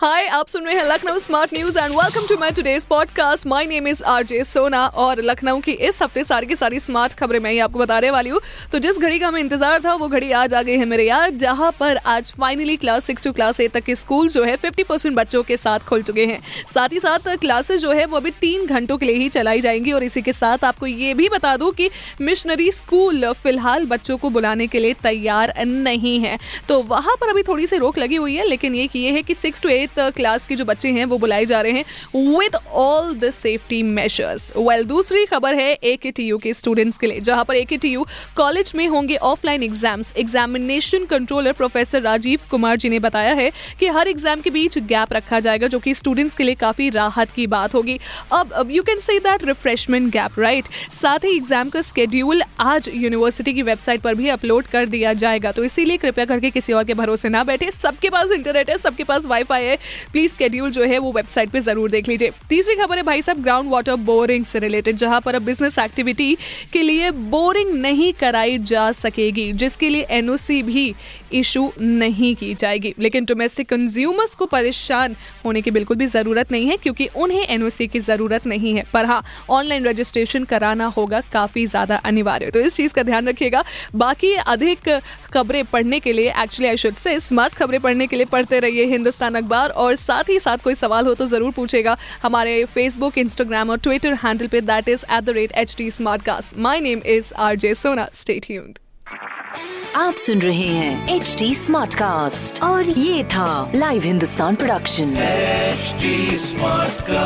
हाय आप सुन रहे हैं Lucknow smart news and welcome to my today's podcast my name is RJ Sona और लखनऊ की इस हफ़्ते सारी की सारी स्मार्ट खबरें मैं ही आपको बताने वाली हूँ। तो जिस घड़ी का हमें इंतज़ार था, वो घड़ी आज आ गई है मेरे यार, जहाँ पर आज finally class six to class eight तक के स्कूल जो है फिफ्टी बच्चों के साथ खुल चुके हैं। साथ ही साथ क्लासेस जो है वो अभी तीन घंटों के लिए ही चलाई जाएँगी और इसी के साथ आपको ये भी बता दूँ कि मिशनरी स्कूल फ़िलहाल बच्चों को बुलाने के लिए तैयार नहीं है। तो वहाँ पर अभी थोड़ी सी रोक लगी हुई है, लेकिन ये ये है कि सिक्स टू एट क्लास के जो बच्चे हैं, वो बुलाए जा रहे हैं with all the safety measures well दूसरी खबर है ए के टी यू के स्टूडेंट्स के लिए, जहाँ पर ए के टी यू कॉलेज में होंगे offline exams examination controller professor Rajiv Kumar ji ने बताया है कि हर एग्ज़ाम के बीच गैप रखा जाएगा, जो कि स्टूडेंट्स के लिए काफ़ी राहत की बात होगी. अब you can say that refreshment gap right साथ ही एग्ज़ाम का स्केड्यूल आज यूनिवर्सिटी की वेबसाइट पर भी अपलोड कर दिया जाएगा. तो इसीलिए कृपया करके किसी और के भरोसे ना बैठे. सबके पास इंटरनेट है, सबके पास वाईफाई है प्लीज़ स्केड्यूल जो है वो वेबसाइट पे ज़रूर देख लीजिए। तीसरी खबर है भाई साहब ग्राउंड वाटर बोरिंग से रिलेटेड जहाँ पर अब बिज़नेस एक्टिविटी के लिए बोरिंग नहीं कराई जा सकेगी, जिसके लिए एनओसी भी इशू नहीं की जाएगी। लेकिन डोमेस्टिक कंज्यूमर्स को परेशान होने की बिल्कुल भी ज़रूरत नहीं है, क्योंकि उन्हें एनओसी की ज़रूरत नहीं है। पर हाँ ऑनलाइन रजिस्ट्रेशन कराना होगा काफ़ी ज़्यादा अनिवार्य। तो इस चीज़ का ध्यान रखिएगा। बाकी अधिक खबरें पढ़ने के लिए actually I should say smart खबरें पढ़ने के लिए पढ़ते रहिए हिंदुस्तान अखबार। और साथ ही साथ कोई सवाल हो तो ज़रूर पूछेगा हमारे फेसबुक इंस्टाग्राम और ट्विटर हैंडल पे that is at the rate H D smart cast my name is R J Sona state आप सुन रहे हैं एच डी स्मार्ट कास्ट और ये था live Hindustan production smart Smartcast.